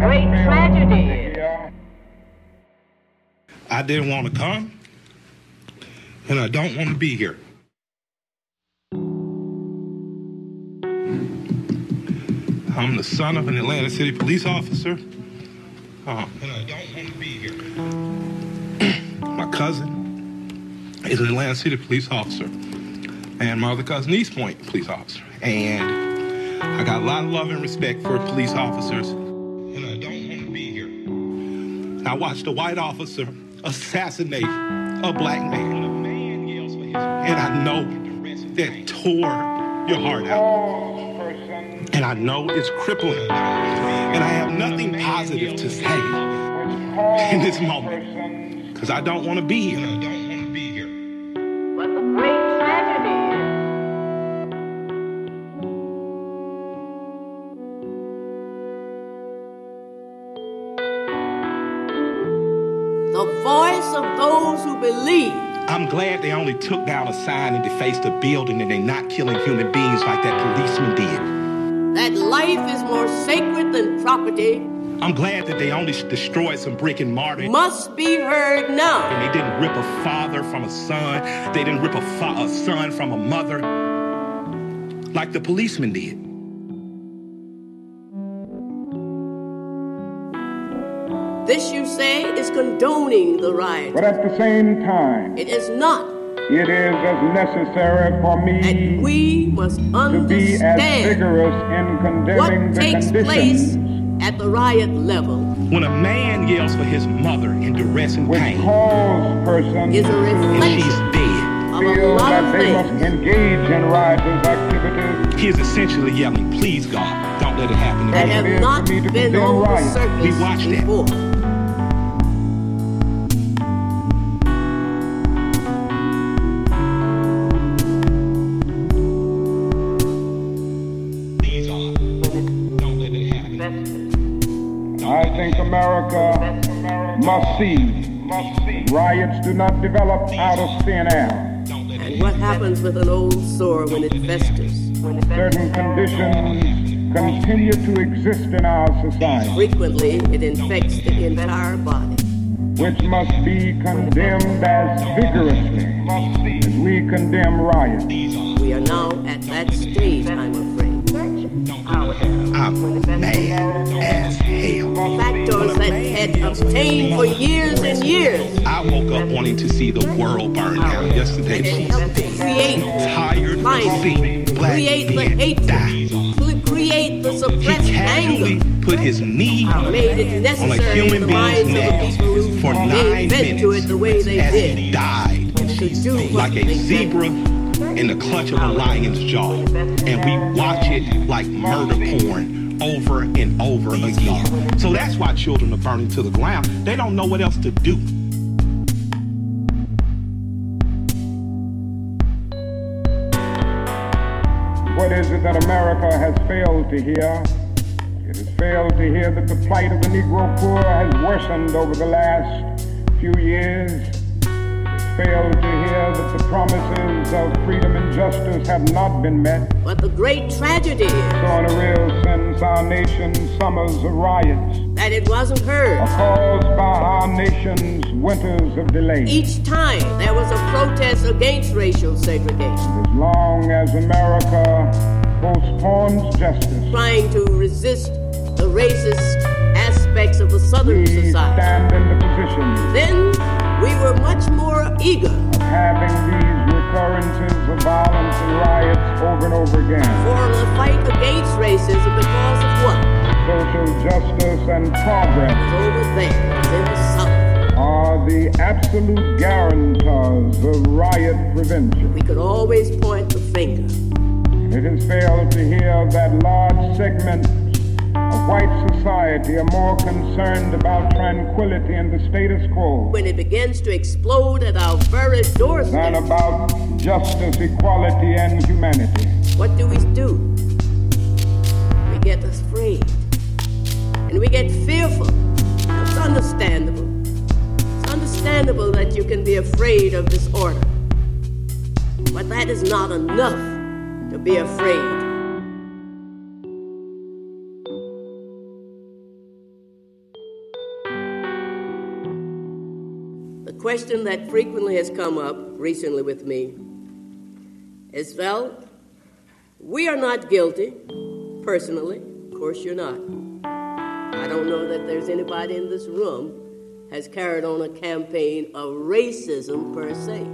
great tragedy. I didn't want to come, and I don't want to be here. I'm the son of an Atlanta City police officer, uh, and I don't want to be here. my cousin is an Atlanta City police officer, and my other cousin, East Point police officer. And I got a lot of love and respect for police officers, I watched a white officer assassinate a black man. And I know that tore your heart out. And I know it's crippling. And I have nothing positive to say in this moment. Because I don't want to be here. Of those who believe. I'm glad they only took down a sign and defaced a building and they're not killing human beings like that policeman did. that life is more sacred than property I'm glad that they only destroyed some brick and mortar. must be heard now. And they didn't rip a father from a son. They didn't rip a, fa- a son from a mother like the policeman did. This, you say, is condoning the riot. But at the same time, It is not. it is as necessary for me And we must understand to be as understand vigorous in condemning what the takes place at the riot level When a man yells for his mother in duress and which pain, cause persons is a and she's reflection dead, of a feel lot that of they must engage in riotous activities he is essentially yelling, Please, God, don't let it happen that again. have not for me to been on the surface We watched that. before. Please, think America must see riots do not develop out of thin air. Don't let it And what happens with an old sore when it festers? Certain conditions continue to exist in our society, Frequently, it infects the entire body. which must be condemned as vigorously as we condemn riots. We are now at that stage, I'm afraid. I'm mad as hell. Factors that had obtained for years and years I woke up wanting to see the world burn down yesterday. and helped to create Tired climate, black create the hatred, die. create the suppressed anger, put his knee made it on a necessary human being's minds of the neck for nine minutes to it the way they as did. he died To do what like a zebra in the clutch of a lion's jaw. And we watch it like murder porn over and over again. So that's why children are burning to the ground. They don't know what else to do. What is it that America has failed to hear? It has failed to hear that the plight of the Negro poor has worsened over the last few years. Failed to hear that the promises of freedom and justice have not been met. But the great tragedy is So in a real sense, our nation's summers of riots that it wasn't heard. are caused by our nation's winters of delay. Each time there was a protest against racial segregation, As long as America postpones justice, trying to resist the racist aspects of the Southern we society, stand in the position then we were much more eager having these recurrences of violence and riots over and over again. for the fight against racism because of what Social justice and progress over there, in the South. are the absolute guarantors of riot prevention. We could always point the finger. It has failed to hear that large segments of white society are more concerned about tranquility and the status quo When it begins to explode at our very than about justice, equality, and humanity. what do we do? We get afraid. And we get fearful. It's understandable. It's understandable that you can be afraid of disorder. But that is not enough to be afraid. Question that frequently has come up recently with me is well, we are not guilty, personally. Of course, you're not. I don't know that there's anybody in this room has carried on a campaign of racism per se.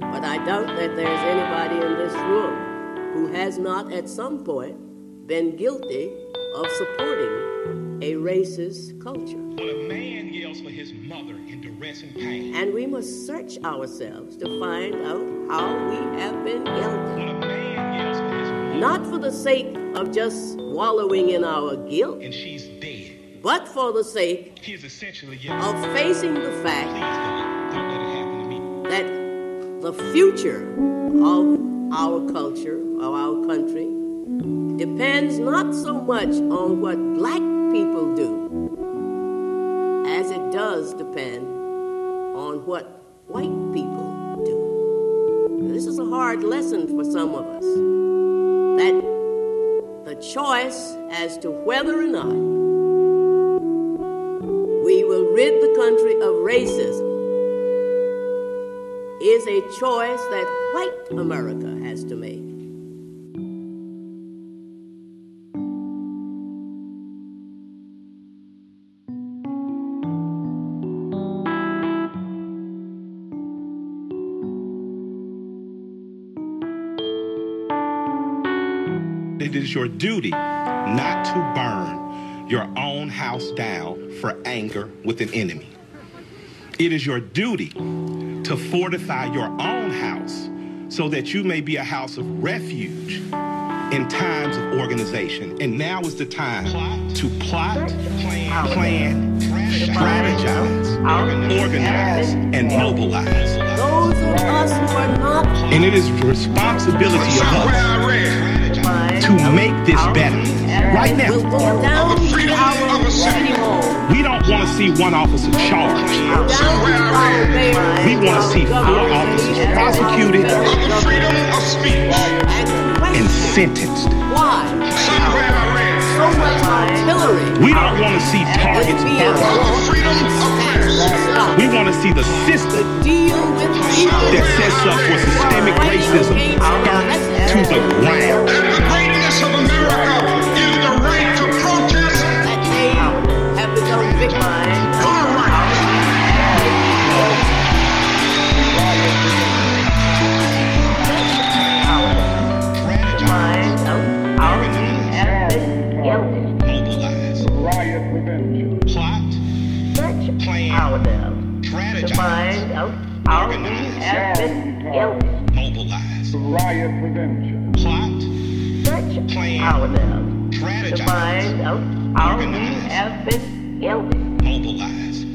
But I doubt that there's anybody in this room who has not at some point been guilty of supporting a racist culture. When a man yells for his mother in duress and pain, And we must search ourselves to find out how we have been guilty. when a man yells for his mother Not for the sake of just wallowing in our guilt, and she's dead, but for the sake he is essentially of facing the fact don't let it happen to me. that the future of our culture, of our country, depends not so much on what black people do as it does depend on what white people do. This is a hard lesson for some of us. That the choice as to whether or not we will rid the country of racism is a choice that white America has to make. It is your duty not to burn your own house down for anger with an enemy. It is your duty to fortify your own house so that you may be a house of refuge in times of organization. And now is the time to plot, plan, strategize, organize, and mobilize. Those of us who are not And it is responsibility of us to make this better. Right now, we don't want to see one officer charged. We want to see four officers prosecuted and sentenced. We don't want to see targets burned. We want to see the system that sets up for systemic racism burnt to the ground. Plan, strategize, mobilize.